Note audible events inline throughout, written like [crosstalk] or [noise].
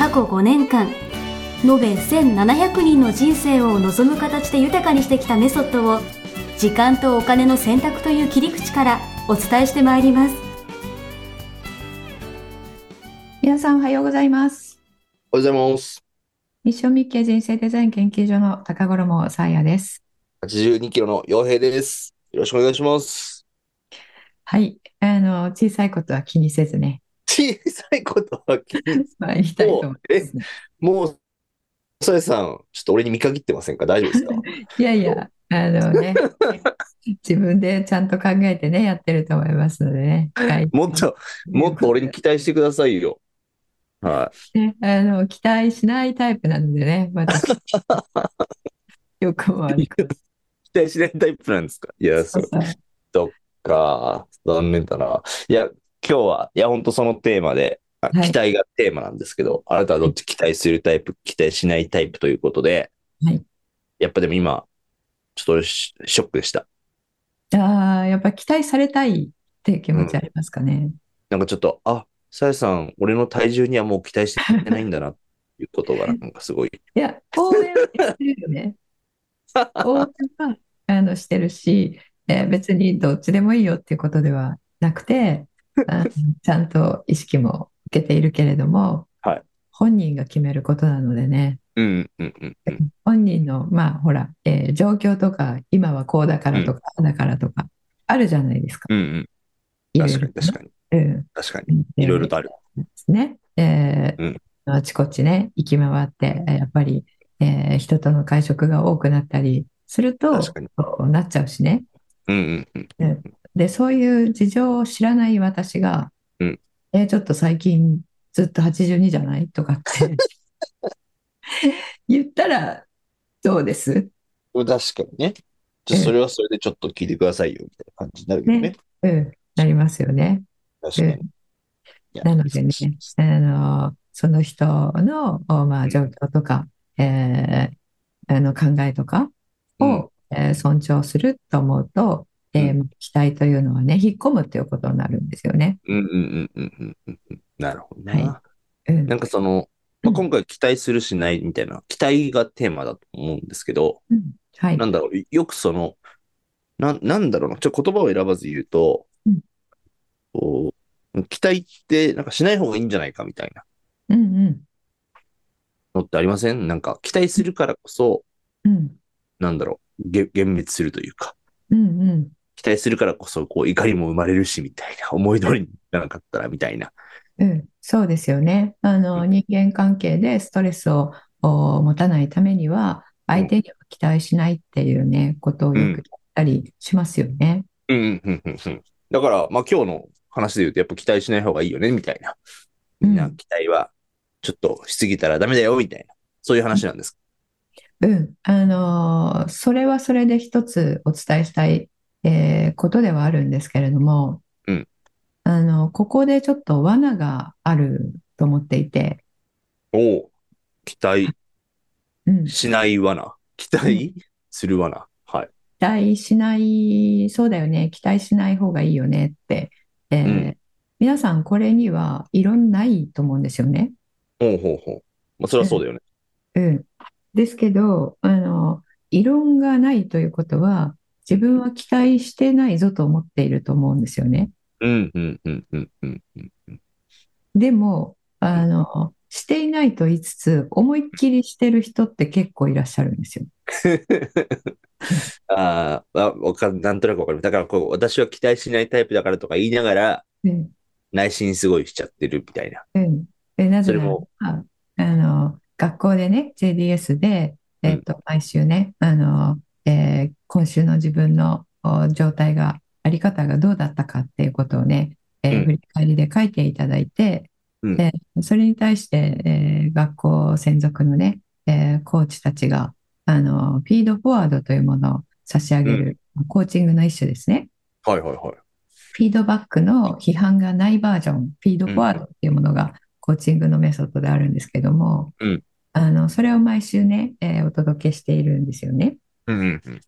過去5年間延べ1700人の人生を望む形で豊かにしてきたメソッドを時間とお金の選択という切り口からお伝えしてまいります皆さんおはようございますおはようございます。ミッションミッケ人生デザイン研究所の高頃もさあやです82キロの洋平です。よろしくお願いします。はいあの小さいことは気にせずね小さいことは気に参りたいと思いますねもう、さえさん、ちょっと俺に見限ってませんか？大丈夫ですか？[laughs] いやいやあのね [laughs] 自分でちゃんと考えてねやってると思いますのでねはいもっと、もっと俺に期待してくださいよ。はねあの期待しないタイプなのでね私 [laughs] よくも悪くい。期待しないタイプなんですか？いや、そうそうか。残念だな。いや、今日は、いや、本当そのテーマで、あはい期待がテーマなんですけど、あなたはどっち期待するタイプ、期待しないタイプということで、はいやっぱでも今、ちょっと俺シショックでした。ああやっぱ期待されたいって気持ちありますかね、なんかちょっと、あ、さやさん、俺の体重にはもう期待してないんだな、っていうことが、なんかすごい。いや、応援はしてるよね。[laughs] 応援はあのしてるし、えー別にどっちでもいいよっていうことではなくて、ちゃんと意識も受けているけれども、はい本人が決めることなのでね、うん、うん、うん、うん。本人の、まあほら、えー状況とか、今はこうだからとか、ああだからとか、あるじゃないですか。うん、うん。確かに、確かに。うん確かに。いろいろとある。ですね。えーうんあちこちね、行き回って、えーやっぱり、えー人との会食が多くなったりすると、なっちゃうしね。うん、うん、うん。で、そういう事情を知らない私が、うんえーちょっと最近ずっと82じゃないとかって [laughs] 言ったら、どうです？確かにね。じゃあそれはそれでちょっと聞いてくださいよ、みたいな感じになるけどね。うん、なりますよね。確かに。いやなのでね、あの、その人の、おまあ、状況とか、えーあの考えとかを、うんえー尊重すると思うと、えー期待というのはね、引っ込むっていうことになるんですよね。うん、うん、うん、うん、うん。なるほどはい。な。うん。なんかその、まあ、今回期待するしないみたいな、期待がテーマだと思うんですけど、うん。はい。なんだろう、よくその、な、なんだろうな、ちょっと言葉を選ばず言うと、うん。こう、期待ってなんかしない方がいいんじゃないかみたいな。うんうん。のってありません？なんか期待するからこそ、うん。なんだろう、げ幻滅するというか、うんうん期待するからこそ、こう怒りも生まれるし、みたいな、[laughs] 思い通りにならなかったら、みたいな。うん、そうですよね。あの、人間関係でストレスをお持たないためには、相手には期待しないっていうね、ことをよく言ったりしますよね。うん、うん、うん、うんうん。だから、まあ今日の話で言うと、やっぱ期待しない方がいいよね、みたいな。みんうなん期待は、ちょっとしすぎたらダメだよ、みたいな。そういう話なんです。うん、あのーそれはそれで一つお伝えしたい、えーことではあるんですけれども、うんあの、ここでちょっと罠があると思っていて、おお期待うん、しない罠。期待する罠。はい。期待しない、そうだよね、期待しない方がいいよねって、えーうん皆さんこれには異論ないと思うんですよね。ほうほうほう。まあ、それはそうだよね。うん。ですけど、あの、異論がないということは、自分は期待してないぞと思っていると思うんですよね。うん、うん、うん、うん、うん。うんでも、あの、していないと言いつつ、思いっきりしてる人って結構いらっしゃるんですよ。[laughs] あーあ、なんとなくわかる。だからこう、私は期待しないタイプだからとか言いながら、うん。内心すごいしちゃってるみたいな。うん。で、なぜならそれもば、あの、学校でね、JDS で、えっと、毎週ね、あの、えー今週の自分のお状態が、あり方がどうだったかっていうことをね、えーうん振り返りで書いていただいて、うんでそれに対して、えー学校専属のね、えーコーチたちがあのフィードフォワードというものを差し上げる、コーチングの一種ですね。はいはいはい。フィードバックの批判がないバージョン、フィードフォワードっていうものがコーチングのメソッドであるんですけども、うんあのそれを毎週ね、えーお届けしているんですよね。うん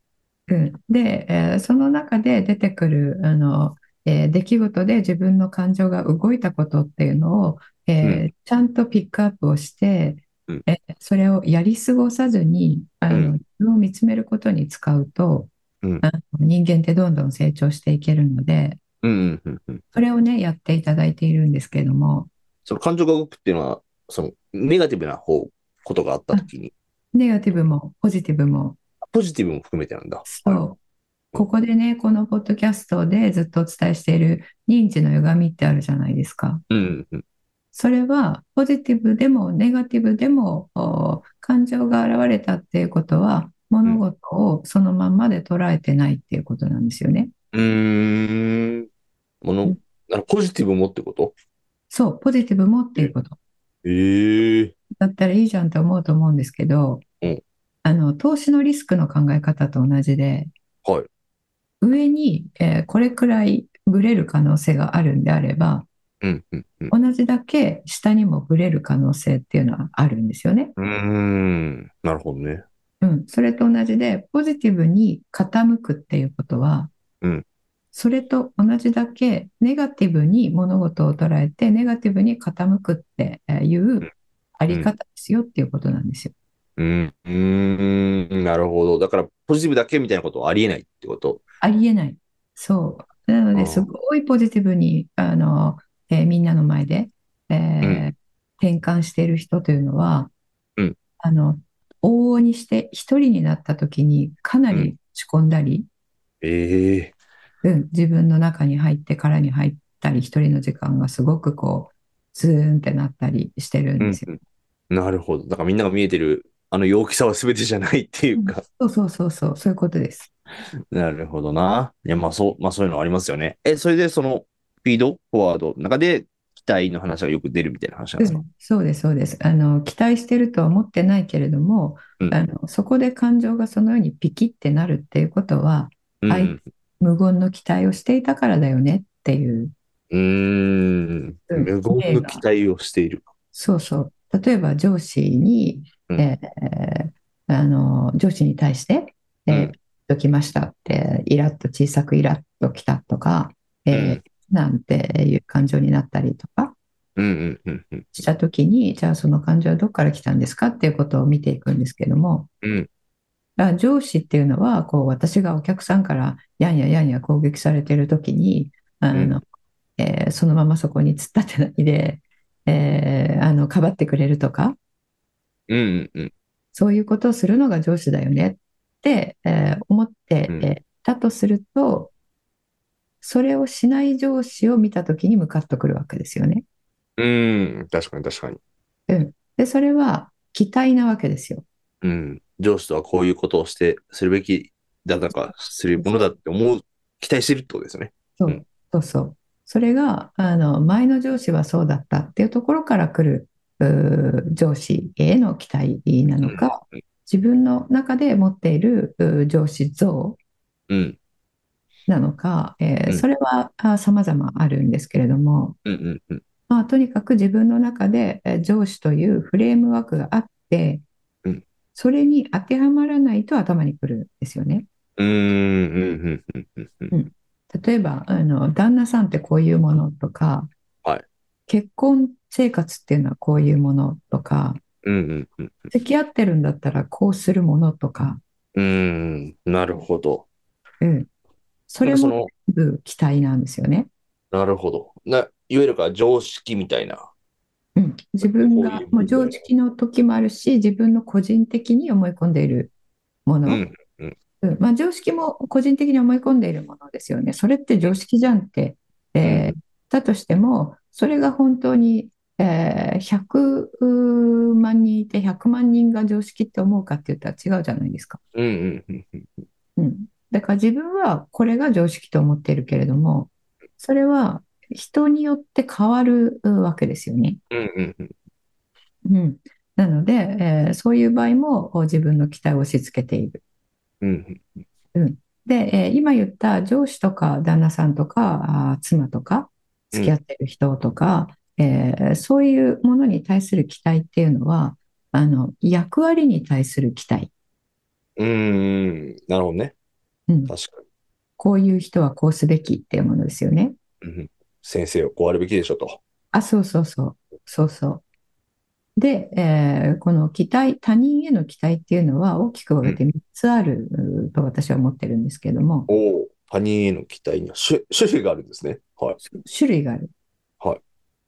うんで、えーその中で出てくるあの、えー出来事で自分の感情が動いたことっていうのを、えーうちゃんとピックアップをして、うん。えーそれをやり過ごさずにあの、うん。自分を見つめることに使うと、うん。あの人間ってどんどん成長していけるので、うんうんうんうん。それをね、やっていただいているんですけれども、その感情が動くっていうのは、そのネガティブな方、ことがあったときに、ネガティブもポジティブもポジティブも含めてなんだ。そう。ここでね、このポッドキャストでずっとお伝えしている認知の歪みってあるじゃないですか。うんうんそれはポジティブでもネガティブでもお感情が現れたっていうことは物事をそのまんまで捉えてないっていうことなんですよね。うーん。もの、ポジティブもってこと？そう、ポジティブもっていうこと。ええだったらいいじゃんって思うと思うんですけどうん、あの、投資のリスクの考え方と同じで、はい。上に、えーこれくらいブレる可能性があるんであれば、うんうんうん。同じだけ下にもブレる可能性っていうのはあるんですよね。うーん。なるほどね。うん、それと同じで、ポジティブに傾くっていうことは、うんそれと同じだけネガティブに物事を捉えて、ネガティブに傾くっていうあり方ですよっていうことなんですよ。うん。うーん。なるほど。だから、ポジティブだけみたいなことはありえないってこと？ありえない。そう。なので、すごいポジティブに、あの、えーみんなの前で、えーうん転換している人というのは、うんあの、往々にして一人になった時にかなり落ち込んだり、ええうん、自分の中に入って殻に入ったり、一人の時間がすごくこう、ズーンってなったりしてるんうんですよ。うん。なるほど。だからみんなが見えてる、あの陽気さは全てじゃないっていうか。そうそうそうそう、そういうことです。なるほどな。いや、まあそう、まあそういうのありますよね。え、それでその、フィード？フォワード？の中で、期待の話がよく出るみたいな話なんですか？うん、そうです、そうです。あの、期待してるとは思ってないけれども、うんあの、そこで感情がそのようにピキってなるっていうことは、うんはい無言の期待をしていたからだよねっていう。うーん。うん無言の期待をしている。そうそう。例えば上司に、うん。えーあの、上司に対して、えーうん。ときましたって、イラッと小さくイラッときたとか、えーうん。なんていう感情になったりとか。したときに、じゃあその感情はどこから来たんですかっていうことを見ていくんですけども、うん。上司っていうのは、こう、私がお客さんからやんややんや攻撃されているときに、あの、うえーそのままそこに突っ立てないで、えーあの、かばってくれるとか、うんうんうん。そういうことをするのが上司だよねって、えー思って、うんえとすると、それをしない上司を見たときにムカッとくるわけですよね。うーん。確かに確かに。で、それは期待なわけですよ。うん。上司とはこういうことをして、するべきだとか、するものだって思う、期待してるってことですよね。そううんそうそう。それが、あの、前の上司はそうだったっていうところから来る、上司への期待なのか、うん自分の中で持っている上司像うん。なのか、えーうんそれはあ様々あるんですけれども。まあ、とにかく自分の中でえー上司というフレームワークがあってうん、それに当てはまらないと頭にくるんですよね。うん。例えば、あの、旦那さんってこういうものとか、はい結婚生活っていうのはこういうものとか、うんうんうん。付き合ってるんだったらこうするものとか、うーん。なるほど。うん、それも全部期待なんですよね。なるほど。な、いわゆるか常識みたいな。うん、自分がもう常識の時もあるし、自分の個人的に思い込んでいるもの。うん。うんまあ、常識も個人的に思い込んでいるものですよね。それって常識じゃんって、えーだとしても、それが本当に、えー100万人いて100万人が常識って思うかって言ったら違うじゃないですか。うんだから自分はこれが常識と思っているけれども、それは人によって変わるわけですよね。うんなので、えーそういう場合も自分の期待を押し付けている。うんうん。で、えー今言った上司とか旦那さんとか妻とか付き合ってる人とか、えーそういうものに対する期待っていうのはあの役割に対する期待、うーん。なるほどね。うん、確かこういう人はこうすべきっていうものですよね。に。うんうん先生はこうあるべきでしょと。あ、そうそうそう、そうそう。で、えーこの期待、他人への期待っていうのは大きく分けて3つあると私は思ってるんですけども、おお、他人への期待には種、種類があるんですね。はい。種類がある。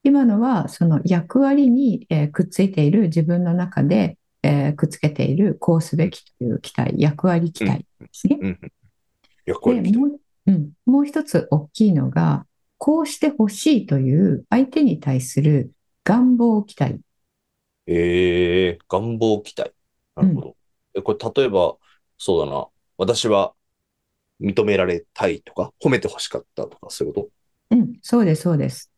はい今のはその役割に、えーくっついている自分の中で、えーくっつけているこうすべきという期待、役割期待ですね。うんうん。でもう、うん、もう一つ大きいのが、こうしてほしいという相手に対する願望期待。ええ願望期待。なるほど。え、これ、例えば、そうだな。私は認められたいとか、褒めてほしかったとか、そういうこうん、そうです、そうです。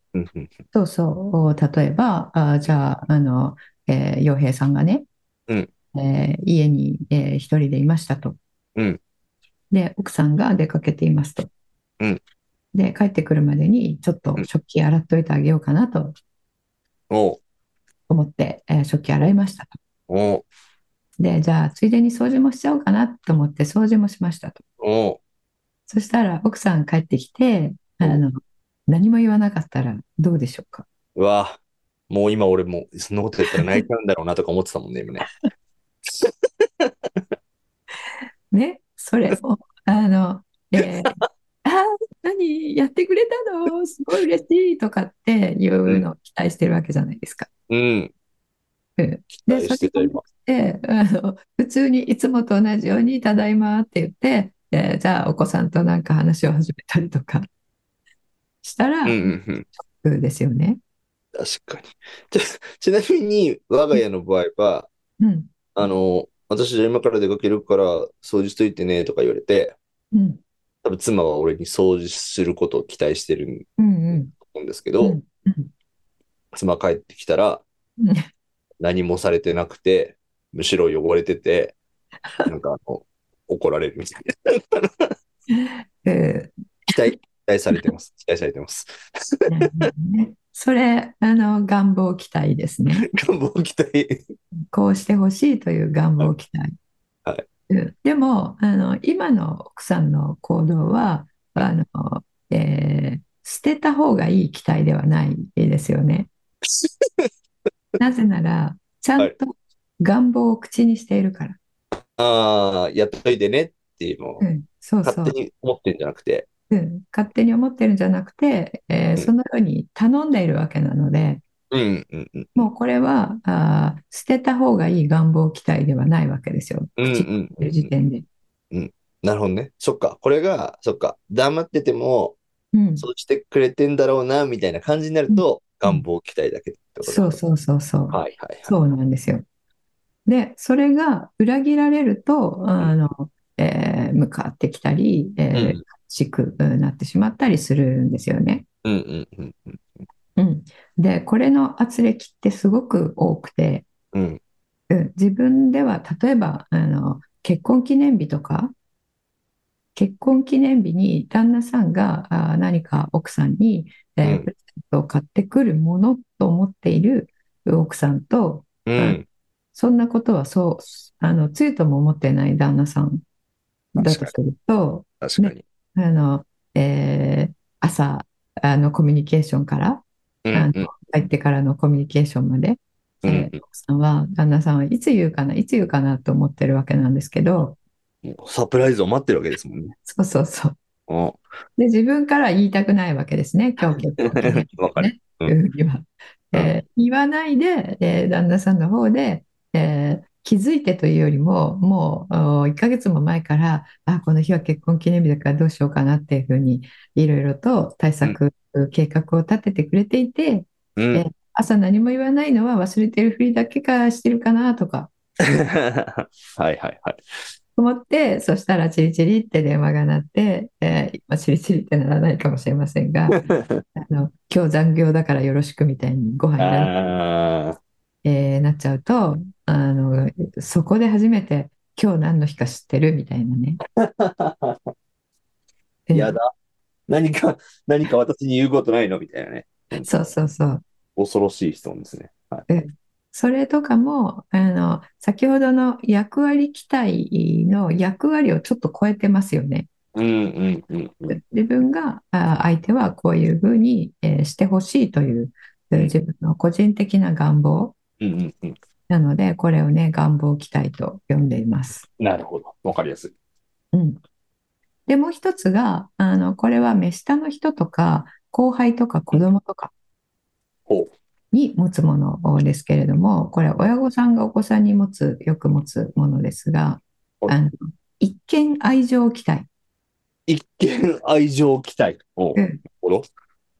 そうそう。例えば、あ、じゃあ、あの、えー、洋平さんがね、うんえー家に、えー一人でいましたと。うんで、奥さんが出かけていますと。うんで、帰ってくるまでに、ちょっとうん食器洗っといてあげようかなと思って、えー食器洗いましたと。で、じゃあ、ついでに掃除もしちゃおうかなと思って掃除もしましたと。そしたら、奥さん帰ってきて、あの、何も言わなかったらどうでしょうか？うわ、もう今俺もうそんなこと言ったら泣いちゃうんだろうなとか思ってたもんね、今ね。ね、それを、あの、えーあー、何、やってくれたの？すごい嬉しいとかっていうのを期待してるわけじゃないですか。うん。うん期待してあの、普通にいつもと同じように、ただいまって言って、えーじゃあお子さんとなんか話を始めたりとかしたら、うんうんうん。そうですよね。確かに。ちちなみに、我が家の場合は、うん、あの、私じゃあ今から出かけるから掃除しといてねとか言われて、うん、多分妻は俺に掃除することを期待してると思うんですけど、うん、うん妻帰ってきたらうん何もされてなくて、むしろ汚れてて、なんかあの、怒られるみたいな。[laughs] え期待、期待されてます。[laughs] 期待されてます。それ、あの、願望期待ですね。[laughs] 願望期待。こうしてほしいという願望期待。はいうんでも、あの、今の奥さんの行動は、あの、えー捨てた方がいい期待ではないですよね。[laughs] なぜなら、ちゃんと願望を口にしているから。ああ、やっといてねっていうのをうん、そうそう勝手に思ってるんじゃなくて、うん、勝手に思ってるんじゃなくて、えーうんそのように頼んでいるわけなので、うん、うん、うん、もうこれはあー捨てた方がいい願望期待ではないわけですよ。うん、口うんに時点で。なるほどね。そっか。これが、そっか。黙ってても、うん、そうしてくれてんだろうな、みたいな感じになると、願望期待だけってことそうそうそうそう。はい、はい、はい。そうなんですよ。で、それが裏切られると、あの、えー向かってきたり、えーうんしくなってしまったりするんですよね。うん。で、これの圧力ってすごく多くて、うん、うん自分では例えばあの結婚記念日とか結婚記念日に旦那さんがあー何か奥さんに、えーうんプレゼントを買ってくるものと思っている奥さんとうん。そんなことはそうあのつゆとも思ってない旦那さんだとすると確かに。あの、えー朝あのコミュニケーションからうん、あのうん、帰ってからのコミュニケーションまでうんえー奥さんは、旦那さんはいつ言うかな、いつ言うかなと思ってるわけなんですけど、サプライズを待ってるわけですもんね。そうそうそう。うんで、自分から言いたくないわけですね、今日結婚記念日わかる。うふうには。えー言わないで、えー旦那さんの方で、えー気づいてというよりも、もう1ヶ月も前から、あ、この日は結婚記念日だからどうしようかなっていうふうに、いろいろと対策、計画を立ててくれていて、うん。え朝何も言わないのは忘れてるふりだけかしてるかなとか、[laughs] はいはいはい。思って、そしたらチリチリって電話が鳴って、えー今チリチリってならないかもしれませんが、[laughs] あの今日残業だからよろしくみたいにご飯いらないああ、えーなっちゃうと、あの、そこで初めて今日何の日か知ってるみたいなね。う [laughs] んやだ。何か、何か私に言うことないのみたいなね。そうそうそう。恐ろしい質問ですね。はい。それとかも、あの、先ほどの役割期待の役割をちょっと超えてますよね。うんうんうんうん。自分が、あ相手はこういうふうに、えーしてほしいという、えー自分の個人的な願望うんうんうん。なので、これをね、願望期待と呼んでいます。なるほど。わかりやすい。うん。で、もう一つが、あの、これは目下の人とか、後輩とか子供とかほに持つものですけれども、これは親御さんがお子さんに持つ、よく持つものですが、はいあの、一見愛情期待。一見愛情期待。おううん。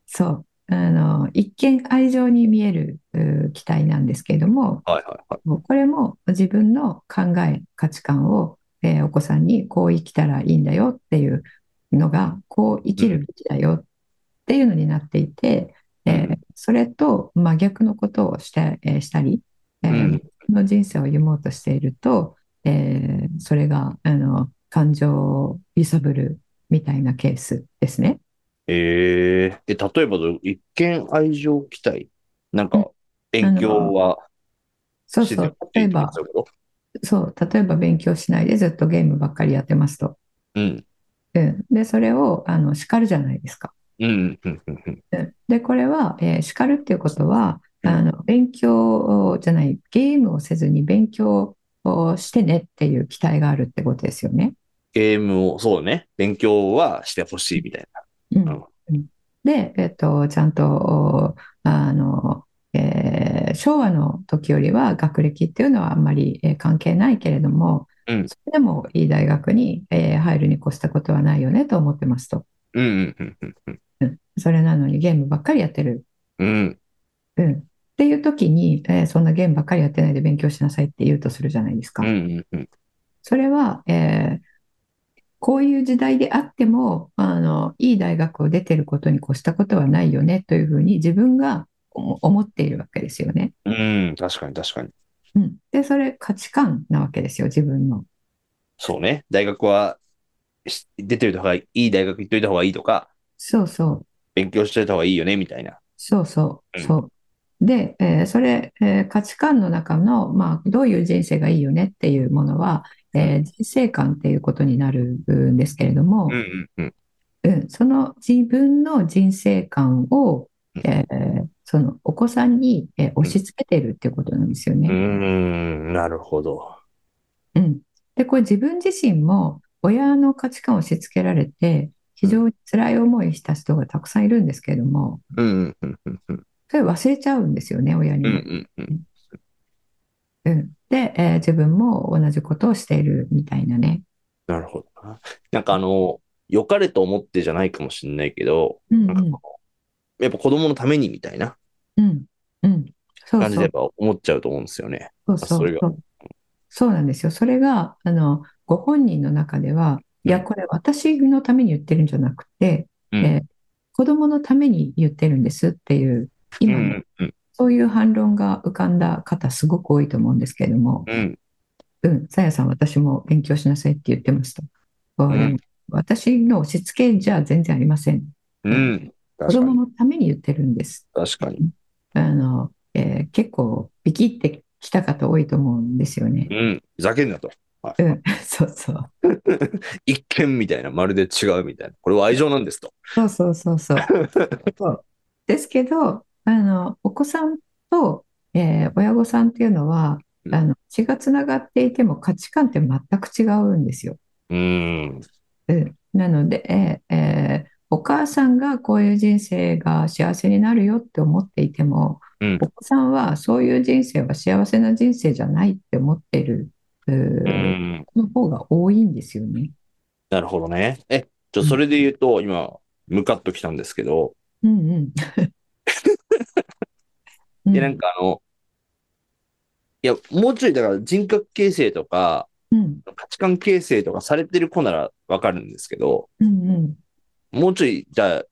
そう。あの、一見愛情に見えるう期待なんですけれども、はいはいはい。これも自分の考え、価値観を、えーお子さんにこう生きたらいいんだよっていうのが、こう生きるべきだよっていうのになっていて、えーうんそれと真逆のことをして、えーしたり、えーうんの人生を歩もうとしていると、えーそれがあの感情を揺さぶるみたいなケースですね。ええで、例えば一見愛情期待。なんうんか、勉強はそうそう例えば、そう例えば勉強しないでずっとゲームばっかりやってますと。とうん。うん、で、それをあの叱るじゃないですか。うんうんうんうん。うんで、これは、えー叱るっていうことは、うんあの勉強じゃない、ゲームをせずに勉強をしてねっていう期待があるってことですよね。ゲームを、そうね。勉強はしてほしいみたいうんな。で、えっと、ちゃんと、おあの、えー昭和の時よりは学歴っていうのはあんまり、えー関係ないけれども、うんそれでもいい大学に、えー入るに越したことはないよねと思ってますと。それなのにゲームばっかりやってる。うん。うん。っていう時に、えーそんなゲームばっかりやってないで勉強しなさいって言うとするじゃないですか。それは、えーこういう時代であっても、あの、いい大学を出てることに越したことはないよねというふうに自分が思思っているわけですよね。うん、確かに確かに。うん。で、それ価値観なわけですよ、自分の。そうね。大学はし出てる方がいい大学行っといた方がいいとか、そうそう。勉強しといた方がいいよね、みたいな。そうそう、うんそう。で、えーそれ、えー価値観の中の、まあ、どういう人生がいいよねっていうものは、えー人生観っていうことになるんですけれどもうん、うんうん。うん、その自分の人生観を、えーそのお子さんに、えー押し付けてるっていうことなんですよね。ん、なるほど。うん。で、これ自分自身も親の価値観を押し付けられて、非常に辛い思いした人がたくさんいるんですけれども、うんうんうんうんうん。それ忘れちゃうんですよね、親にうんも。うんうん。うん。で、えー自分も同じことをしているみたいなね。なるほどな。なんかあの、良かれと思ってじゃないかもしれないけど、うんなんかこうやっぱ子供のためにみたいなうん。うん。うん。そう感じ。でやっぱ思っちゃうと思うんですよね。そうそうそれがそう。そうなんですよ。それが、あの、ご本人の中では、いや、うんこれ私のために言ってるんじゃなくて、うんえー子供のために言ってるんですっていう、う今のんうんそういう反論が浮かんだ方すごく多いと思うんですけれども、うんうん、さやさん、私も勉強しなさいって言ってました。こううん私の押し付けじゃ全然ありません。うん。子。供のために言ってるんです。確かに。あの、えー結構、ビキってきた方多いと思うんですよねう。ん。ふざけんなと。うん、[laughs] そうそう。[laughs] 一見みたいな、まるで違うみたいな。これは愛情なんですと。そうそうそうそう。そうですけど、あの、お子さんと、えー親御さんっていうのは、うんあの、血がつながっていても価値観って全く違うんですよ。うーん。うん、なので、えーえーお母さんがこういう人生が幸せになるよって思っていても、うんお子さんはそういう人生は幸せな人生じゃないって思ってる、うん。の方が多いんですよね。なるほどね。え、ちょ、それで言うと、今、ムカッときたんですけど、うんうん。[laughs] うで、なんかあの、いや、もうちょい、だから人格形成とか、うん。価値観形成とかされてる子ならわかるんですけど、うんうん。もうちょい、じゃあ、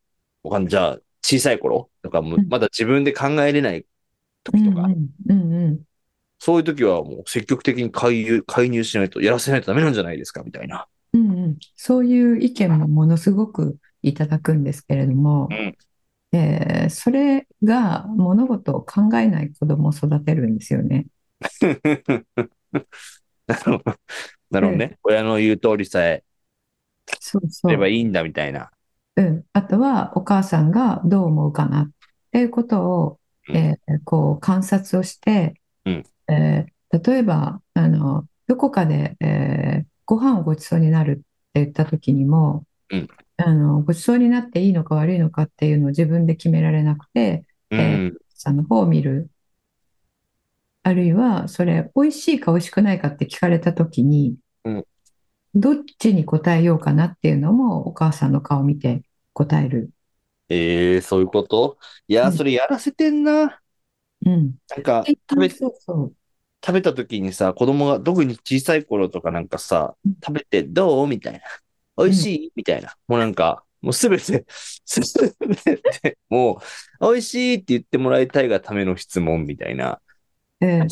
わかんじゃあ、小さい頃とかもうん、まだ自分で考えれない時とか、そういう時はもう積極的に介入、介入しないと、やらせないとダメなんじゃないですか、みたいな。うんうん、そういう意見もものすごくいただくんですけれども、うんえーそれが物事を考えない子供を育てるんですよね。[laughs] なるほど。なるほどね。親の言う通りさえそうそう。すればいいんだみたいな。うん、あとはお母さんがどう思うかなっていうことを、うんえーこう観察をして、うんえー例えばあのどこかで、えーご飯をごちそうになるって言った時にも、うんあのごちそうになっていいのか悪いのかっていうのを自分で決められなくて、うえん。さんの方を見る。あるいは、それ、美味しいか美味しくないかって聞かれたときにうん、どっちに答えようかなっていうのも、お母さんの顔を見て答える。ええそういうこと？いやー、うんそれやらせてんな。うん。なんか、食べ、そうそう。食べた時にさ、子供が、特に小さい頃とかなんかさうん、食べてどう？みたいな。美味しい？みたいな。もうなんか、もうすべて、[laughs] すべて、もう、美味しいって言ってもらいたいがための質問みたいな。うん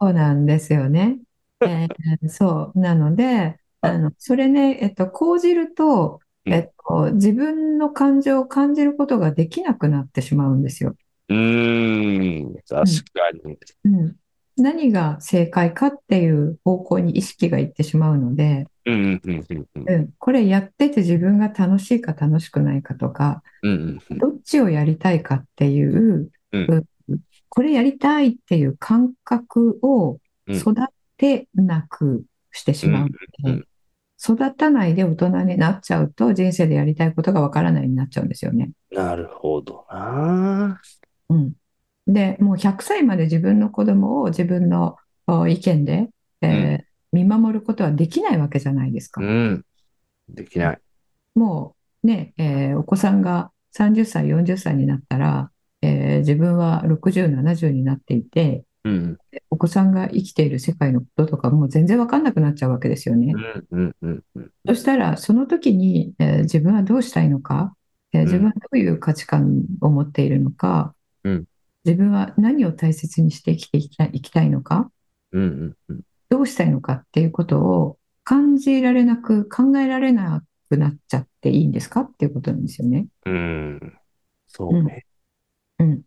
そうなんですよね。えーそう。なので、あの、それね、えっと、講じると、うんえっと、自分の感情を感じることができなくなってしまうんですよ。うーん、確かに。うん。何が正解かっていう方向に意識がいってしまうので、うん、うん、うん、うん、うん、これやってて自分が楽しいか楽しくないかとか、うん、うん、どっちをやりたいかっていう、うん。うん。これやりたいっていう感覚をうん。育てなくしてしまうのうんで、育たないで大人になっちゃうと人生でやりたいことがわからないになっちゃうんですよね。なるほどな。うん。で、もう100歳まで自分の子供を自分のお意見で、えー見守ることはできないわけじゃないですか。うん。できない。もうね、えーお子さんが30歳、40歳になったら、えー自分は60、70になっていて、うん、お子さんが生きている世界のこととかもう全然わかんなくなっちゃうわけですよねう。ん、うん、うん、うん。そしたら、その時に、えー自分はどうしたいのか、えー自分はどういう価値観を持っているのか、うん自分は何を大切にして生きていきたい、生きたいのか、うん、うん、うん。どうしたいのかっていうことを感じられなく、考えられなくなっちゃっていいんですか？っていうことなんですよね。うん。そうね。うん、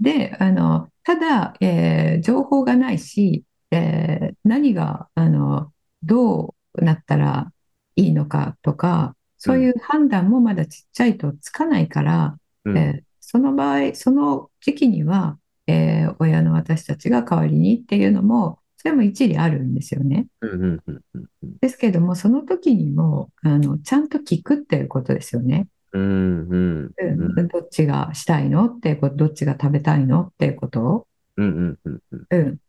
で、あの、ただ、えー情報がないし、えー何が、あの、どうなったらいいのかとか、そういう判断もまだちっちゃいとつかないから、うん、えーその場合、その時期には、えー親の私たちが代わりにっていうのも、それも一理あるんですよね。ですけども、その時にも、あの、ちゃんと聞くっていうことですよね。うん、どっちがしたいのってこと、どっちが食べたいのっていうことを。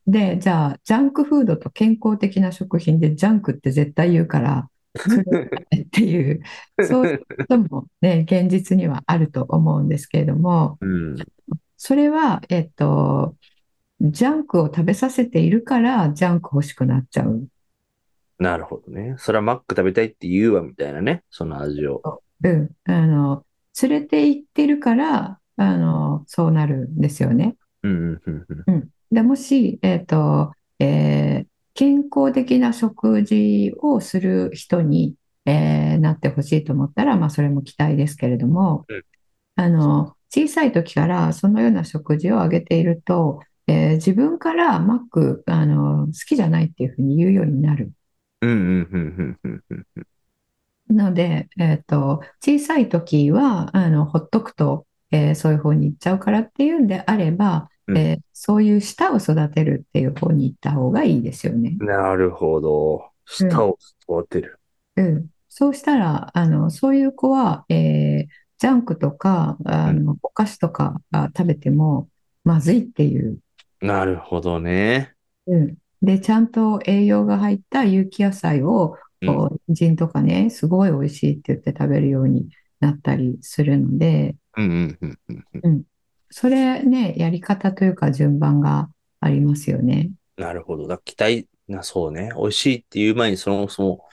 で、じゃあ、ジャンクフードと健康的な食品でジャンクって絶対言うから、っていう、そういうこともね、現実にはあると思うんですけれども、うん、それは、えっと、ジャンクを食べさせているから、ジャンク欲しくなっちゃう。なるほどね。それはマック食べたいって言うわ、みたいなね。その味を。うん。あの、連れて行ってるから、あの、そうなるんですよね。うん、うん、うん。で、もし、えっと、えー健康的な食事をする人に、えーなってほしいと思ったら、まあ、それも期待ですけれどもうん、あの、小さい時からそのような食事をあげていると、えー自分からマック、あの、好きじゃないっていうふうに言うようになる。ので、えっと、小さい時は、あの、ほっとくと、えーそういう方に行っちゃうからっていうんであれば、うんえーそういう舌を育てるっていう方に行った方がいいですよね。なるほど。舌を育てる。うん。そうしたら、あの、そういう子は、えージャンクとか、あの、お菓子とかが食べてもまずいっていう。なるほどね。うん。で、ちゃんと栄養が入った有機野菜を、人参とかね、すごい美味しいって言って食べるようになったりするので。それね、やり方というか順番がありますよね。なるほど。だ期待、な、そうね。美味しいっていう前にそもそも、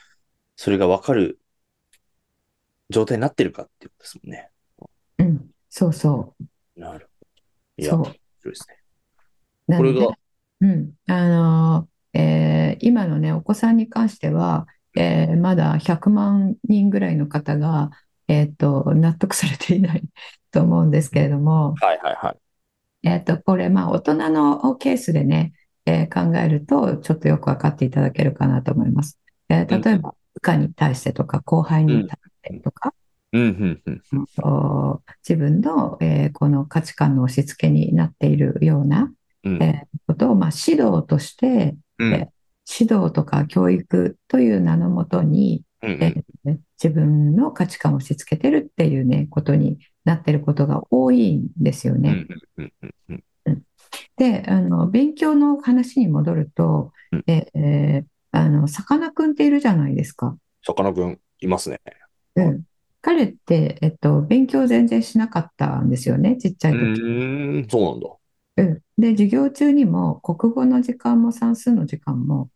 それがわかる状態になってるかっていうことですもんね。うん、そうそなるほど。う、いや、そう。面白いですね。これが、うん、あのえー今のね、お子さんに関しては、えーまだ100万人ぐらいの方が、えーと、納得されていないと思うんですけれども、はいはいはい。えーと、これ、まあ、大人のケースでね、えー考えると、ちょっとよく分かっていただけるかなと思います。えー例えば、部下に対してとか、後輩に対してとか、うん、うん、うん。お自分の、えーこの価値観の押し付けになっているような、うん、えーことを、まあ、指導として、うん、え指導とか教育という名のもとに、うん、えー自分の価値観を押し付けてるっていうね、ことになってることが多いんですようん、ね。うん、うん、うん。で、あの、勉強の話に戻るとうん、ええーあの、さかなクンっているじゃないですか。さかなクン、いますね。うん。彼って、えっと、勉強全然しなかったんですよね、ちっちゃうい時。ーん、そうなんだ。うん。で、授業中にも、国語の時間も算数の時間も、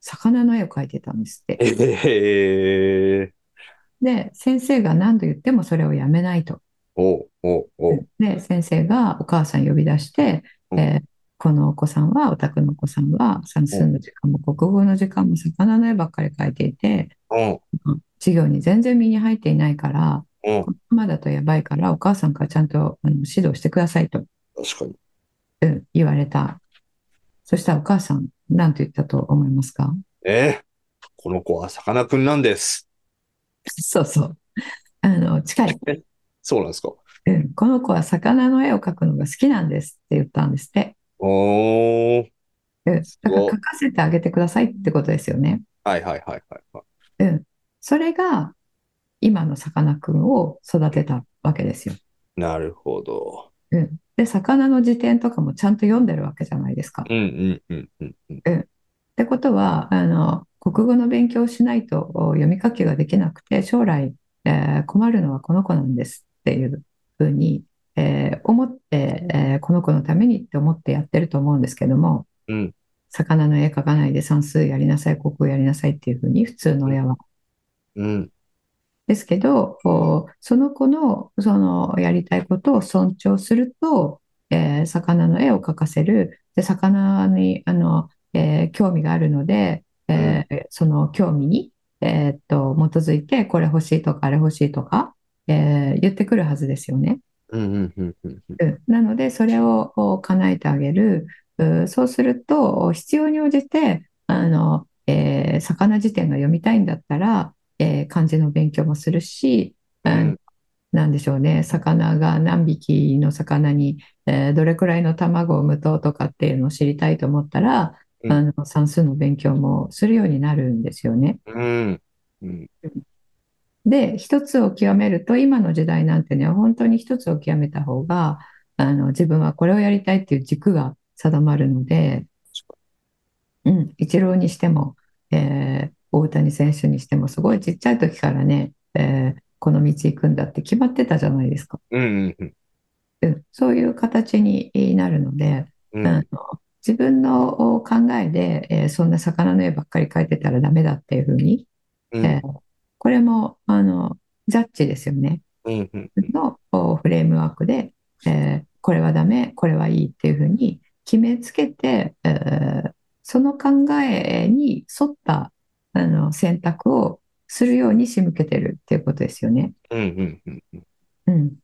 魚の絵を描いてたんですって。ええで、先生が何度言ってもそれをやめないと。おう、おう、おう。で、先生がお母さん呼び出して、うんえーこのお子さんは、お宅のお子さんは、算数の時間も国語の時間も魚の絵ばっかり描いていて、うん、授業に全然身に入っていないから、うん、このままだとやばいから、お母さんからちゃんとあの指導してくださいと、確かに。うん言われた。そしたらお母さん、何と言ったと思いますか？ええこの子はさかなクンなんです。[laughs] そうそう。あの、近い。そうなんですか？うん、この子は魚の絵を描くのが好きなんですって言ったんですって。おー。うん、だからごい描かせてあげてくださいってことですよね。はいはいはいはいはい。うん。それが今のさかなクンを育てたわけですよ。なるほど。うん。で、魚の辞典とかもちゃんと読んでるわけじゃないですか。うんうんうんうんうん。ってことは、あの、国語の勉強をしないとお読み書きができなくて、将来、えー困るのはこの子なんですっていうふうに、えー思って、えーこの子のためにって思ってやってると思うんですけども、うん魚の絵描かないで算数やりなさい、国語やりなさいっていうふうに普通の親は。うん。ですけど、その子のそのやりたいことを尊重すると、えー魚の絵を描かせる。で、魚にあの、えー興味があるので、えーその興味に、えーっと基づいてこれ欲しいとかあれ欲しいとか、えー言ってくるはずですよね。なので、それを叶えてあげる。うそうすると、必要に応じて、あの、えー魚辞典が読みたいんだったら、えー漢字の勉強もするし、ううん。んなんでしょうね、魚が何匹の魚に、えーどれくらいの卵を産むととかっていうのを知りたいと思ったら、うんあの算数の勉強もするようになるんですよね。うん。うん。で、一つを極めると、今の時代なんてね、本当に一つを極めた方が、あの、自分はこれをやりたいっていう軸が定まるので、うん、イチローにしても、えー大谷選手にしても、すごいちっちゃい時からね、えーこの道行くんだって決まってたじゃないですか。うんうんそういう形になるので、うんあの自分の考えで、えーそんな魚の絵ばっかり描いてたらダメだっていうふうに、うんえーこれもあのジャッジですよね。うんうんのおフレームワークで、えーこれはダメ、これはいいっていうふうに決めつけて、えーその考えに沿ったあの選択をするように仕向けてるっていうことですよね。うんうん。うん。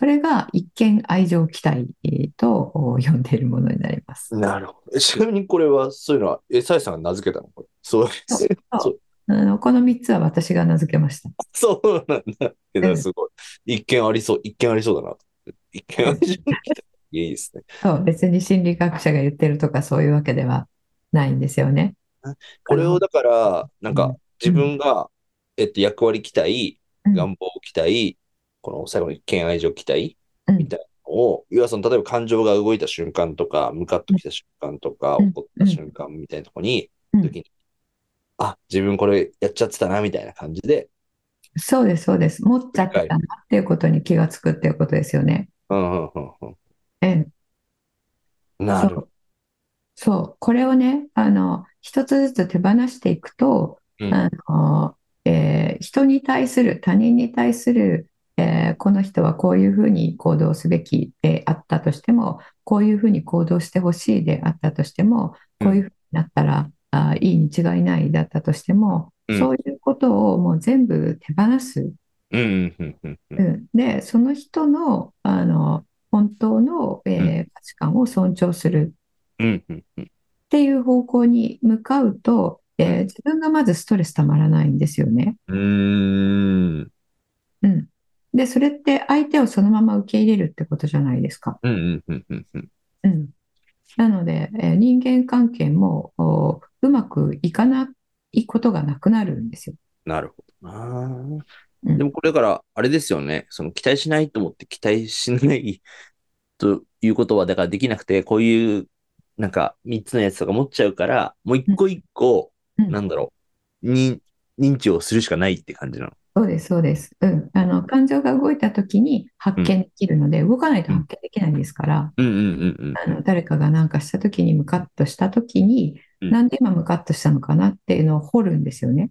それが一見愛情期待えーとお呼んでいるものになります。なるほど。えちなみにこれは、そういうのは、え、サイさんが名付けたの？これ。そうそうそうあのこの3つは私が名付けました。そうなんだ。えうんすごい。一見ありそう、一見ありそうだな。一見ありそう。いいですね。[laughs] そう別に心理学者が言ってるとかそういうわけではないんですよね。これをだから、なんかうん、自分が、えっと、役割期待、うん願望期待、この最後に一見愛情期待うんみたいなのを、要はその、例えば感情が動いた瞬間とか、ムカッときた瞬間とか、うん怒った瞬間みたいなとこに、うん時に、あ、自分これやっちゃってたな、みたいな感じで、そうです、そうです。持っちゃってたなっていうことに気がつくっていうことですよね。うんうんうんうん。ええなるそう。そう。これをね、あの、一つずつ手放していくと、うんあのえー人に対する、他人に対する、えーこの人はこういうふうに行動すべきであったとしても、こういうふうに行動してほしいであったとしても、うんこういうふうになったら、あーいいに違いないだったとしても、うんそういうことをもう全部手放す。うんうんうんうんう。うんんで、その人の、あの本当の、えー価値観を尊重する。うんうんうん。っていう方向に向かうと、えー自分がまずストレスたまらないんですよね。うーん。うん。で、それって相手をそのまま受け入れるってことじゃないですか。うんうんうんうんうん。うん。なので、えー人間関係もおうまくいかないことがなくなるんですよ。なるほどな。うんでもこれから、あれですよね。その期待しないと思って期待しないということは、だからできなくて、こういう、なんか、三つのやつとか持っちゃうから、もう一個一個、うんなんだろう、認、認知をするしかないって感じなの。そうです、そうです。うん。あの、感情が動いたときに発見できるので、動かないと発見できないですから、うんうんうんうん。あの、誰かが何かしたときにムカッとしたときに、うんなんで今ムカッとしたのかなっていうのを掘るんですよね。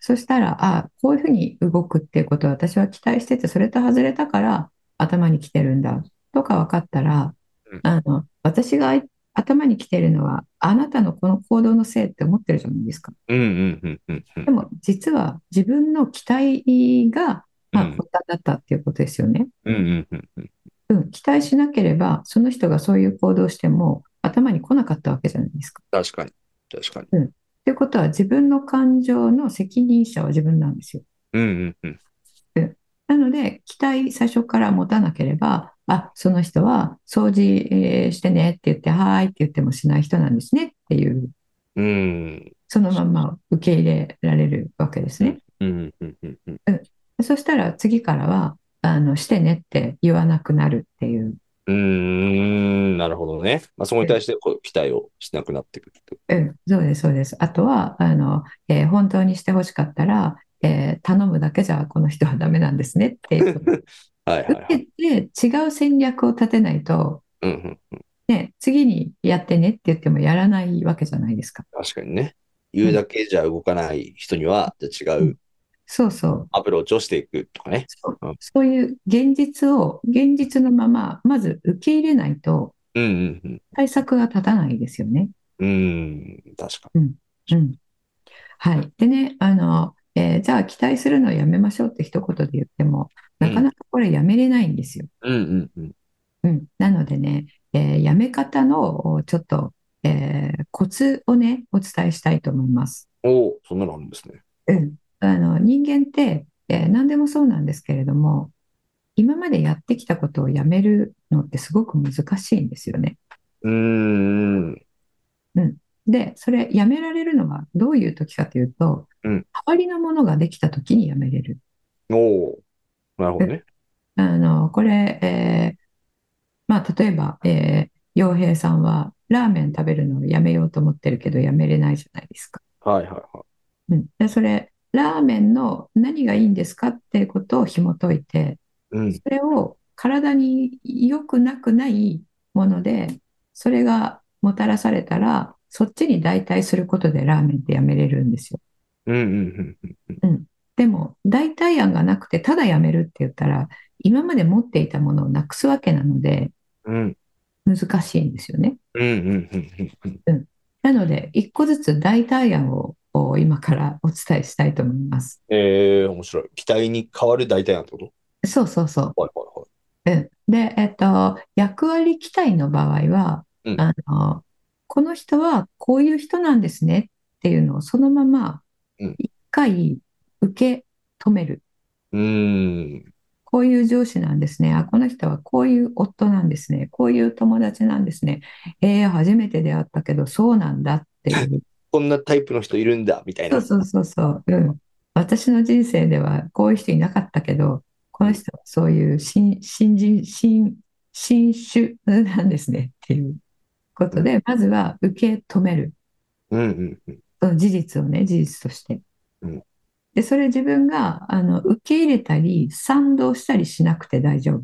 そしたら、あ、こういうふうに動くっていうことを私は期待してて、それと外れたから頭にきてるんだとか分かったらうん、あの、私が頭にきてるのは、あなたのこの行動のせいって思ってるじゃないですか。うんうんうんうんうんでも、実は自分の期待が、まあ、うん発端だったっていうことですよね。うんうんうんうん。うん、期待しなければ、その人がそういう行動をしても、頭に来なかったわけじゃないですか。確かに。確かに。ということは、自分の感情の責任者は自分なんですよ。うんうんうん。なので、期待最初から持たなければ、あ、その人は掃除えーしてねって言って、はーいって言ってもしない人なんですねっていう、うん。そのまま受け入れられるわけですね。うんうんうんうん。そしたら次からは、あの、してねって言わなくなるっていう。うーん、なるほどね。まあ、そこに対してこう期待をしなくなってくるうん、そうです、そうです。あとは、あの、えー本当にしてほしかったら、えー頼むだけじゃこの人はダメなんですねっていう。[laughs] はいはいはい。受けて違う戦略を立てないと、うんうんうん。ね、次にやってねって言ってもやらないわけじゃないですか。確かにね。言うだけじゃ動かない人には、じゃあ違うそうそう。アプローチをしていくとかね。そううんそういう現実を、現実のまま、まず受け入れないとうんうんうん。対策が立たないですよね。うーん、確かうん。はい。でね、あの、えーじゃあ期待するのをやめましょうって一言で言っても、なかなかこれやめれないんですよ。に。うんうんうん。うん。なのでね、えーやめ方のおちょっと、えーコツをね、お伝えしたいと思います。おお、そんなのあるんですね。うん。あの、人間って、えー何でもそうなんですけれども、今までやってきたことをやめるのってすごく難しいんですよね。うーん。で、それやめられるのはどういう時かというと、うん代わりのものができた時にやめれる。おお、なるほどね。あの、これ、えーまあ、例えば、えー洋平さんはラーメン食べるのをやめようと思ってるけど、やめれないじゃないですか。はいはいはうん。で、それ、ラーメンの何がいいんですかっていうことを紐解いて、い。うん。それを体に良くなくないもので、それがもたらされたら、そっちに代替することでラーメンってやめれるんですよ。うんうんうんうん。でも、代替案がなくて、ただやめるって言ったら、今まで持っていたものをなくすわけなので、うん難しいんですよね。なので、一個ずつ代替案をを今からお伝えしたいと思います。えー、面白い。期待に変わる代替案ってこと？そうそうそう。はいはいはい。うん、で、えっと、役割期待の場合は、うんあの、この人はこういう人なんですねっていうのをそのままうん一回受け止める。うーん。こういう上司なんですね。あ、この人はこういう夫なんですね。こういう友達なんですね。えー、初めて出会ったけど、そうなんだっていう。[laughs] こんなタイプの人いるんだ、みたいな。そうそうそうそう。うん。私の人生ではこういう人いなかったけど、この人はそういう新、新人、新、新種なんですねっていうことで、まずは受け止める。うんうんうん。その事実をね、事実としてうん。で、それ自分が、あの、受け入れたり、賛同したりしなくて大丈夫。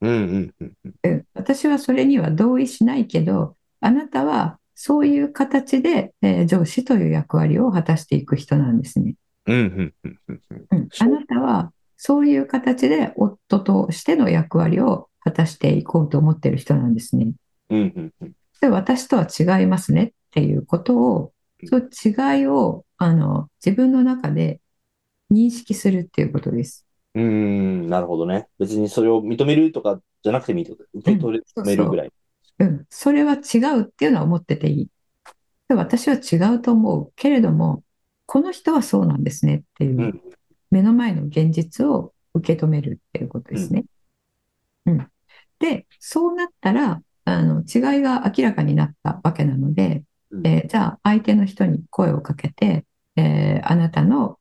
うんうんうんうん。うん私はそれには同意しないけど、あなたはそういう形で、えー上司という役割を果たしていく人なんですね。うん、うん、うん、うんうん。うん、あなたはそういう形で夫としての役割を果たしていこうと思っている人なんですね。うん、うん、うん。で私とは違いますねっていうことを、そういう違いをあの自分の中で認識するっていうことです。うーん、なるほどね。別にそれを認めるとかじゃなくてもいいってこと受け取れるぐらい。うん、それは違うっていうのは思ってていい。で私は違うと思うけれども、この人はそうなんですねっていううん目の前の現実を受け止めるっていうことですね。うん。で、そうなったら、あの違いが明らかになったわけなので、うんえーじゃあ相手の人に声をかけて、えーあなたの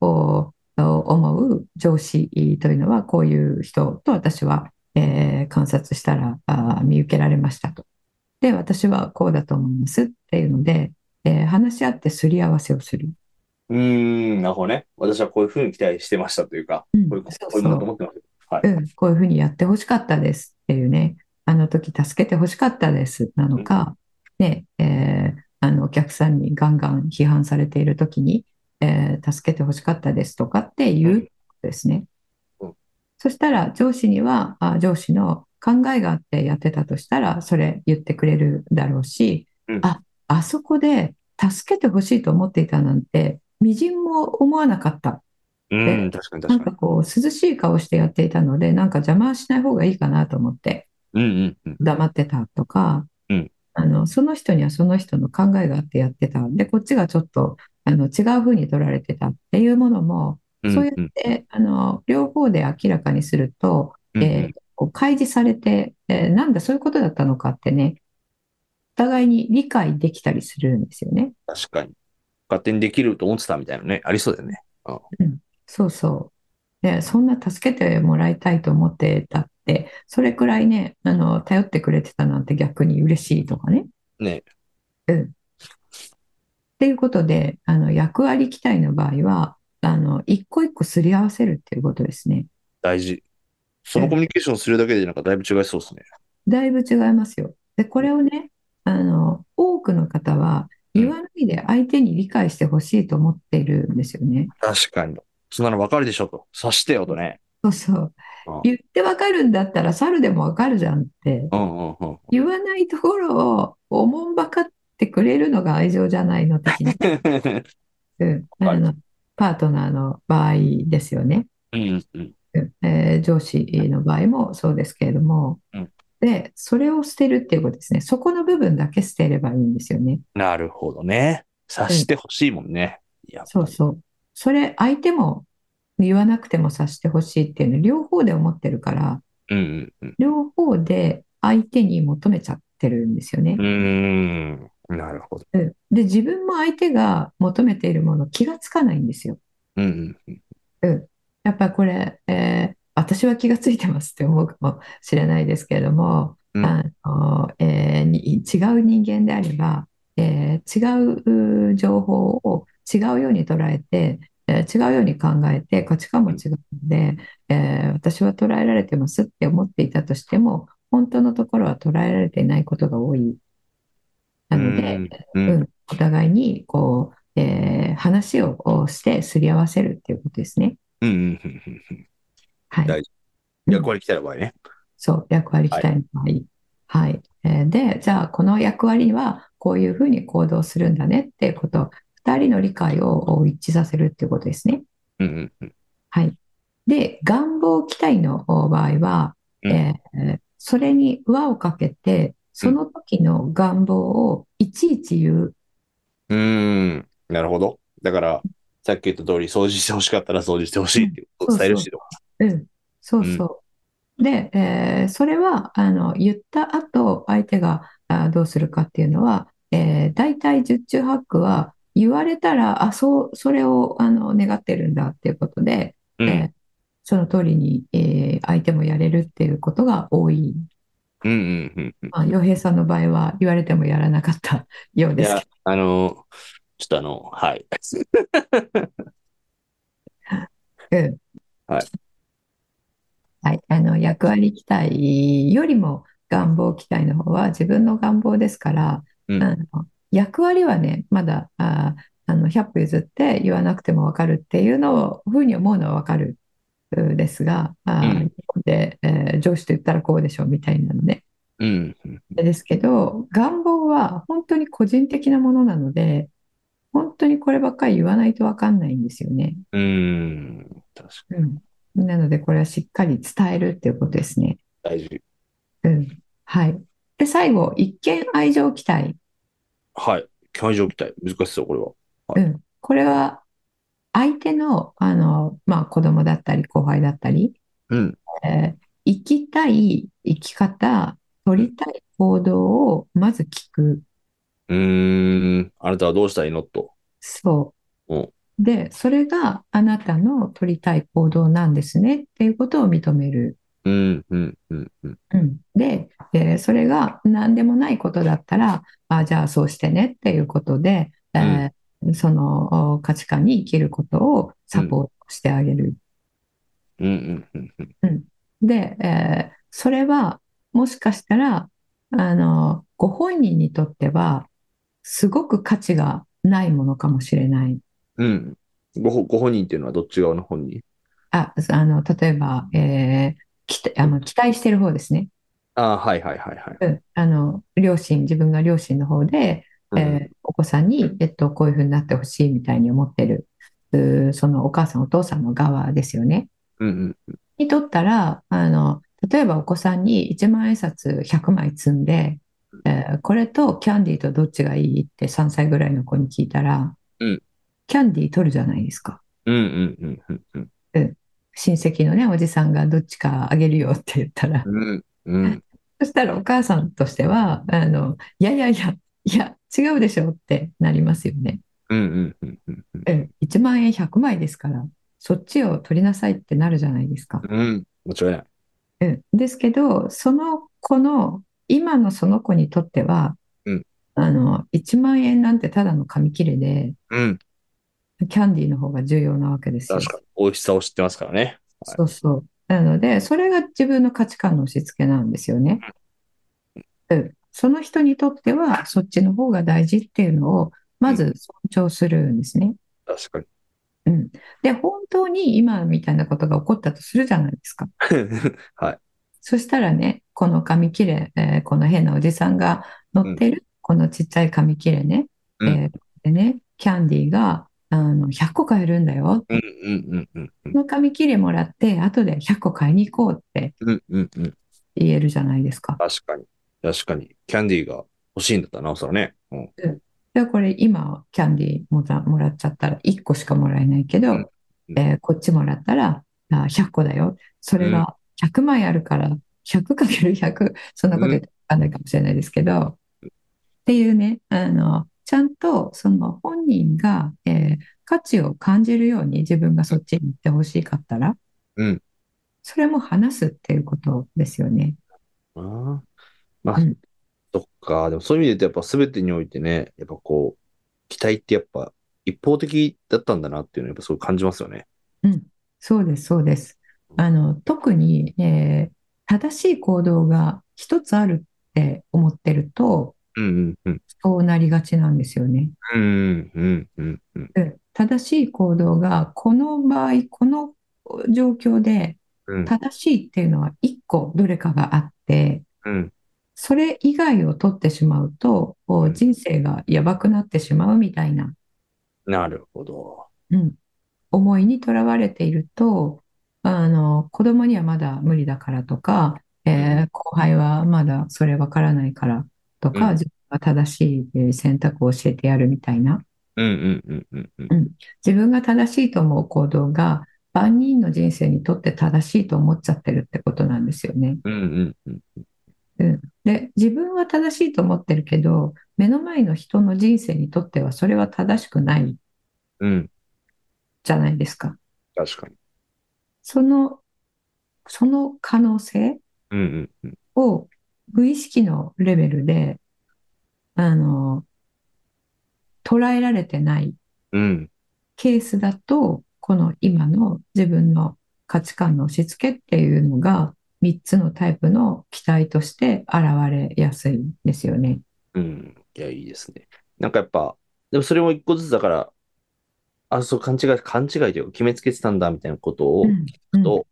思う上司というのはこういう人と私は、えー観察したら見受けられましたと。で、私はこうだと思いますっていうので、えー話し合ってすり合わせをする。うーん、なるほどね。私はこういうふうに期待してましたというか、うんこういう、ことそう思ってます。はい。うん、こういうふうにやってほしかったですっていうね、あの時助けてほしかったですなのか、ね、えーあのお客さんにガンガン批判されている時に、えー助けてほしかったですとかっていうですねうん。そしたら上司には、あ、上司の考えがあってやってたとしたら、それ言ってくれるだろうしうん、あ、あそこで助けてほしいと思っていたなんて、みじんも思わなかった。うん、確かなんかこう、涼しい顔してやっていたので、なんか邪魔はしない方がいいかなと思ってに。うん、うん、うん。黙ってたとかうん、あの、その人にはその人の考えがあってやってた。で、こっちがちょっと、あの、違う風に取られてたっていうものも、うんそうやって、あの、両方で明らかにすると、うんえーこう開示されて、えーなんだ、そういうことだったのかってね、お互いに理解できたりするんですよね。確かに。勝手にできると思ってたみたいなね、ありそうだよね。そうそう。で、そんな助けてもらいたいと思ってたって、それくらいね、あの、頼ってくれてたなんて逆に嬉しいとかね。ね。っていうことで、あの、役割期待の場合は、あの、一個一個すり合わせるっていうことですね。大事。そのコミュニケーションするだけでなんかだいぶ違いそうですね。だいぶ違いますよ。で、これをね、あの、多くの方は言わないで相手に理解してほしいと思っているんですよね。確かに。そんなのわかるでしょと。察してよとね。そうそううん。言ってわかるんだったら猿でもわかるじゃんって。うんうんうん。言わないところをおもんばかってくれるのが愛情じゃないの的な、[laughs] うん、あの、パートナーの場合ですよね。うんうん。うんえー上司の場合もそうですけれどもうん、で、それを捨てるっていうことですね。そこの部分だけ捨てればいいんですよね。なるほどね。察してほしいもんね。いや、そうそう。それ、相手も言わなくても察してほしいっていうの、両方で思ってるから、うんうんうん。両方で相手に求めちゃってるんですよねう。ーん。なるほど。うんで、自分も相手が求めているもの気がつかないんですよ。うんうんうん。やっぱりこれ、えー私は気がついてますって思うかもしれないですけれども、うんあのえーに違う人間であれば、えー違うう情報を違うように捉えて、えー違うように考えて価値観も違うので、えー私は捉えられてますって思っていたとしても本当のところは捉えられていないことが多い。なので、うんううんん、お互いにこう、えー話をしてすり合わせるっていうことですね。うんうんうんうんうん。はい。大事うん役割来たら場合ね。そう、役割期待の場合。はい。えーで、じゃあ、この役割にはこういうふうに行動するんだねっていうこと、二人の理解を一致させるっていうことですね。うんうんうん。はい。で、願望期待の場合は、うんえーそれに輪をかけて、その時の願望をいちいち言う。うーん。なるほど。だから、さっき言った通り、掃除してほしかったら掃除してほしいってことを伝えるしとか。うん、そうそう。で、えーそれはあの言った後、相手があどうするかっていうのは、えー、大体十中八九は言われたら、あ、そう、それをあの願ってるんだっていうことで、うん。えーその通りに、えー相手もやれるっていうことが多い。うんうんうんうん。まあ、洋平さんの場合は言われてもやらなかったよういですや、あの、ちょっとあの、はい。けど、うんはい。はい、あの役割期待よりも願望期待の方は自分の願望ですから、うんあの役割はね、まだ、ああの、100歩譲って言わなくてもわかるっていうのを、ふうに思うのはわかるうですが、あうんで、えー上司と言ったらこうでしょうみたいなのね。うん。うんですけど、願望は本当に個人的なものなので、本当にこればっかり言わないとわかんないんですよね。うん。確かうん。なので、これはしっかり伝えるっていうことですね。に大事。うん。はい。で、最後、一見愛情期待。はい。会場期待。難しそう、これは。うん。これは、相手の、あの、まあ、子供だったり、後輩だったり、うん。えー生きたい生き方、取りたい行動をまず聞く。うーん。あなたはどうしたらいいのと。そううん。で、それがあなたの取りたい行動なんですねっていうことを認める。うん。うん。うん。うん。うん、で、えーそれが何でもないことだったら、あ、じゃあそうしてねっていうことで、えーそのお価値観に生きることをサポートしてあげる。うん。うん。うん。で、えーそれはもしかしたら、あの、ご本人にとっては、すごく価値がないものかもしれない。うん。ごほ、ご本人っていうのはどっち側の本人？あ、あの、例えば、えーきあの期待してる方ですね。ああ、はいはいはいはい。うんあの、両親、自分が両親の方で、うんえーお子さんに、えっと、こういうふうになってほしいみたいに思ってる、そのお母さん、お父さんの側ですよね。うんうん。にとったら、あの、例えばお子さんに1万円札100枚積んで、えーこれとキャンディーとどっちがいいって3歳ぐらいの子に聞いたら、うんキャンディー取るじゃないですか。親戚のね、おじさんがどっちかあげるよって言ったら。うんうん。そしたらお母さんとしては、あの、いやいやいや、いや、違うでしょってなりますよね。うんうんうんうんうん。うん1万円100枚ですから、そっちを取りなさいってなるじゃないですか。うん。間違いない。うんですけど、その子の、今のその子にとっては、うんあの、1万円なんてただの紙切れで、うん。キャンディーの方が重要なわけですよ。確かに。美味しさを知ってますからね。はいそうそう。なので、それが自分の価値観の押し付けなんですよね。うんその人にとっては、そっちの方が大事っていうのを、まず尊重するんですね。確かに。で、本当に今みたいなことが起こったとするじゃないですか。[laughs] はい。そしたらね、この紙切れ、えーこの変なおじさんが乗ってる、このちっちゃい紙切れね、うんえーでね、キャンディーが、あの、100個買えるんだよ。うんうんうんうんこの紙切れもらって、後で100個買いに行こうってうんうんうん。言えるじゃないですか。確かに。確かに。キャンディーが欲しいんだったらなおさらね。うん。で、これ今、キャンディーもらもらっちゃったら1個しかもらえないけど、うんえーこっちもらったらあ100個だよ。それが100枚あるから、100かける100、そんなこと言ってわかんないかもしれないですけど、っていうね、あの、ちゃんとその本人が、えー価値を感じるように自分がそっちに行ってほしかったら、うん。それも話すっていうことですよね。ああ。まあうん、そっか。でもそういう意味で言うと、やっぱ全てにおいてね、やっぱこう、期待ってやっぱ一方的だったんだなっていうのをやっぱすごい感じますよね。うん、そうです、そうです。あの、特に、えー正しい行動が一つあるって思ってると、うんうんうん。そうなりがちなんですよね。うんうんうんうん。うん正しい行動が、この場合、この状況でうん正しいっていうのは一個どれかがあって、うんそれ以外を取ってしまうと、こう人生がやばくなってしまうみたいな、なるほど。うん、思いにとらわれていると、あの、子供にはまだ無理だからとか、えー後輩はまだそれわからないからとか、うん自分が正しいえー選択を教えてやるみたいな。自分が正しいと思う行動が万人の人生にとって正しいと思っちゃってるってことなんですよね。うんうんうん。で、自分は正しいと思ってるけど、目の前の人の人生にとってはそれは正しくないうん。じゃないですか。確かに。その、その可能性うんうんうん。を無意識のレベルで、あの、捉えられてないうん。ケースだと、この今の自分の価値観の押し付けっていうのが、3つのタイプの期待として現れやすいんですよね。うん。いや、いいですね。なんかやっぱ、でもそれも一個ずつだから、あ、そう、勘違い、勘違いというか決めつけてたんだみたいなことをうん聞くと、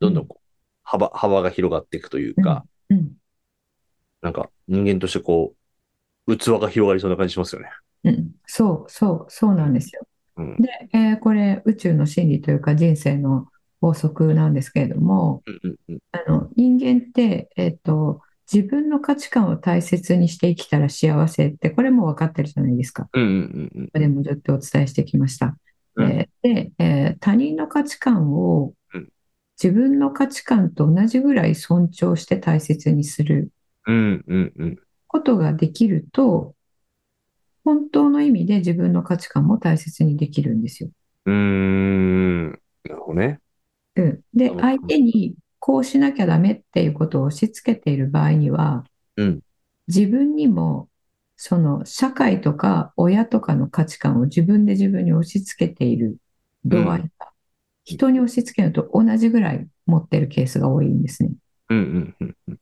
どんどんこう幅、幅が広がっていくというか、うんなんか人間としてこう、器が広がりそうな感じしますよね。うん、そうそうそうなんですよ。うん。で、えーこれ宇宙の真理というか人生の法則なんですけれども。あの人間って、えっと、自分の価値観を大切にして生きたら幸せってこれも分かってるじゃないですか。うんうんうんうん。ここでもずっとお伝えしてきました。うんえーで、えー他人の価値観をうん自分の価値観と同じぐらい尊重して大切にする。ことができると、本当の意味で自分の価値観も大切にできるんですよ。うーん。なるほどね。うん、でう、ん相手にこうしなきゃダメっていうことを押し付けている場合には、うん。自分にもその社会とか親とかの価値観を自分で自分に押し付けている度合いが、人に押し付けるのと同じぐらい持ってるケースが多いんですね。うんうんうんうん。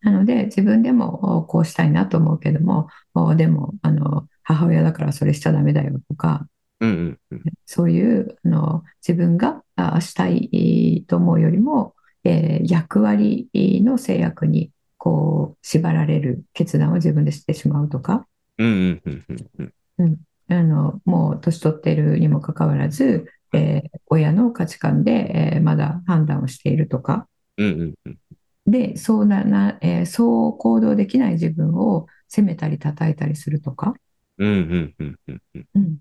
なので自分でもおこうしたいなと思うけども、おでもあの母親だからそれしちゃダメだよとか、うんうんうん。そういうあの自分があしたいと思うよりも、えー役割の制約にこう縛られる決断を自分でしてしまうとか。あのもう年取っているにもかかわらず、えー親の価値観で、えーまだ判断をしているとか、うんうんうん。で、そうな、な、えーそう行動できない自分を責めたり叩いたりするとか、うんうんうんうんうん。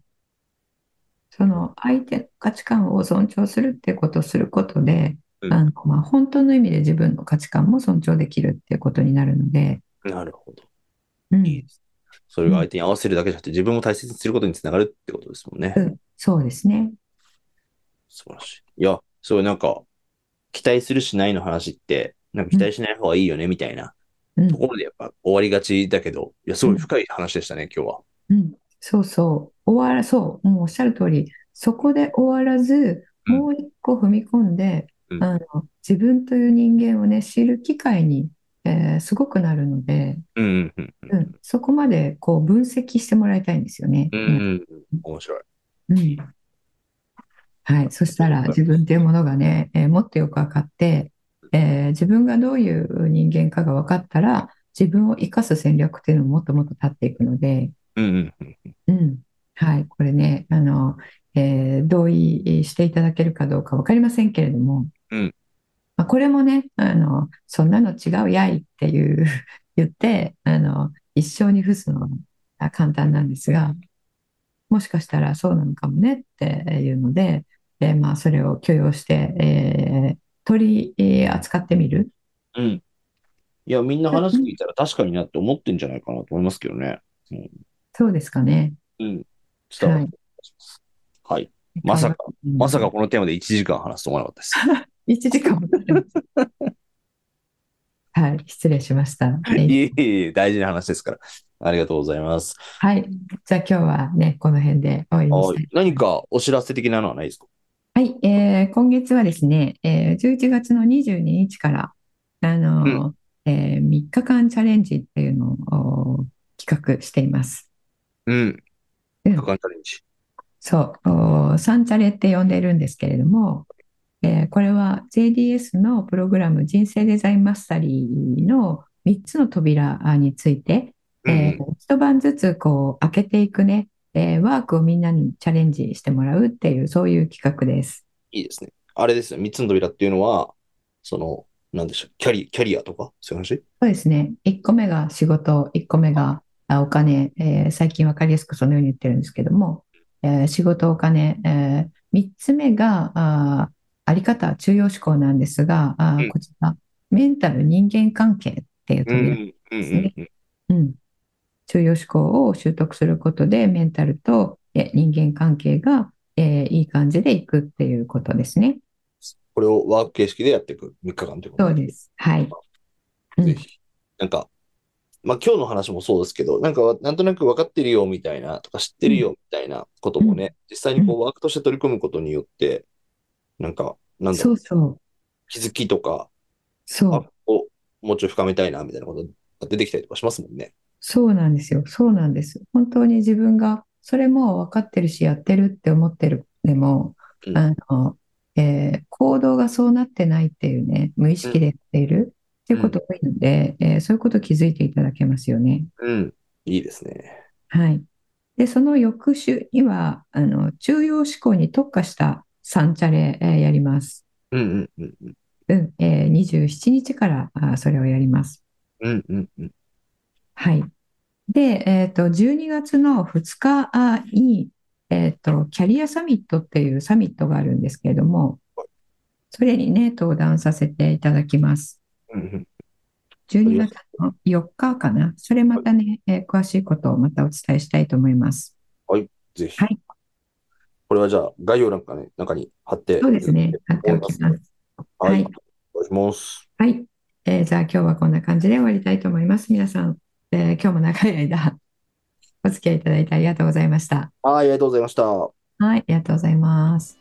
うん、その相手の価値観を尊重するってことをすることで、うんあのまあ、本当の意味で自分の価値観も尊重できるっていうことになるので、なるほど。うんいいです。それが相手に合わせるだけじゃなくて、自分も大切にすることにつながるってことですもんね。うんそうですね。素晴らしい。いや、そういうなんか、期待するしないの話って、なんか期待しない方がいいよね、みたいなうんところでやっぱ終わりがちだけど、いや、すごい深い話でしたね、今日は。うん、そうそう、終わら、そう、もうおっしゃる通り、そこで終わらず、うんもう一個踏み込んで、うんあの、自分という人間をね、知る機会に、えーすごくなるので、うんうんうんうん。うん、そこまでこう分析してもらいたいんですよね。うん。面白い。うんはい、そしたら自分というものがね、えーもっとよく分かって、えー自分がどういう人間かが分かったら、自分を生かす戦略っていうのももっともっと立っていくので、うんうんうん。うん、はい、これね、あの、えー同意していただけるかどうか分かりませんけれども、うんまあ、これもね、あの、そんなの違うやいっていう [laughs] 言って、あの、一生に付すのは簡単なんですが、もしかしたらそうなのかもねっていうので、えーまあ、それを許容して、えー取りえー扱ってみる。うん。いや、みんな話聞いたら確かになって思ってんじゃないかなと思いますけどね。そうですかね。うん。伝わる気がします。はい。まさか、うんまさかこのテーマで1時間話すと思わなかったです。[laughs] 1時間も。はい、失礼しました。えーいえいえ大事な話ですから。ありがとうございます。はい、じゃあ今日はね、この辺で終わりにしたい。はい何かお知らせ的なのはないですか？はい、えー今月はですね、えー11月の22日から、あのーえー3日間チャレンジっていうのをお企画しています。うん。うん過チャレンジ。そう、おサンチャレって呼んでるんですけれども、えーこれは JDS のプログラム人生デザインマスタリーの3つの扉について、えー一晩ずつこう開けていくね、えーワークをみんなにチャレンジしてもらうっていう、そういう企画です。いいですね。あれですよ。三つの扉っていうのは、その、なんでしょう。キャリ、キャリアとか？そういう話？そうですね。1個目が仕事、1個目があお金、えー最近わかりやすくそのように言ってるんですけども、えー仕事、お金、え3つ目があーあり方、中央思考なんですが、あーうんこちら、メンタル人間関係っていうう扉、ん、うん、うんうん。うん中央思考を習得することで、メンタルとえ人間関係が、えーいい感じでいくっていうことですね。これをワーク形式でやっていく3日間ということそうです。はい。うんぜひ。なんか、まあ今日の話もそうですけど、なんかなんとなく分かってるよみたいな、とか知ってるよみたいなこともね、実際にこうワークとして取り組むことによって、なんか、なんだろう、そうそう。気づきとか、そうあ。をもうちょい深めたいなみたいなことが出てきたりとかしますもんね。そうなんですよ。そうなんです。本当に自分がそれも分かってるしやってるって思ってるでも、うんあの、えー行動がそうなってないっていうね、無意識でやっているっていうことが多いので、えーそういうこと気づいていただけますよね。うん。いいですね。はい。で、その翌週には、あの、中央思考に特化した三チャレ、えーやります。うんうんうんうん。うん、えー27日からあそれをやります。うんうんうん。はい。で、えっと、12月の2日あに、えっと、キャリアサミットっていうサミットがあるんですけれども、それにね、登壇させていただきます。うんうん12月の4日かな？それまたね、えー詳しいことをまたお伝えしたいと思います。ぜひ。はいこれはじゃあ、概要欄かね、中に貼って。そうですね。貼っておきます。はい。はいお願いします。はい。えーじゃあ今日はこんな感じで終わりたいと思います。皆さん、えー今日も長い間、お付き合いいただいてありがとうございました。はい、ありがとうございました。はい、ありがとうございます。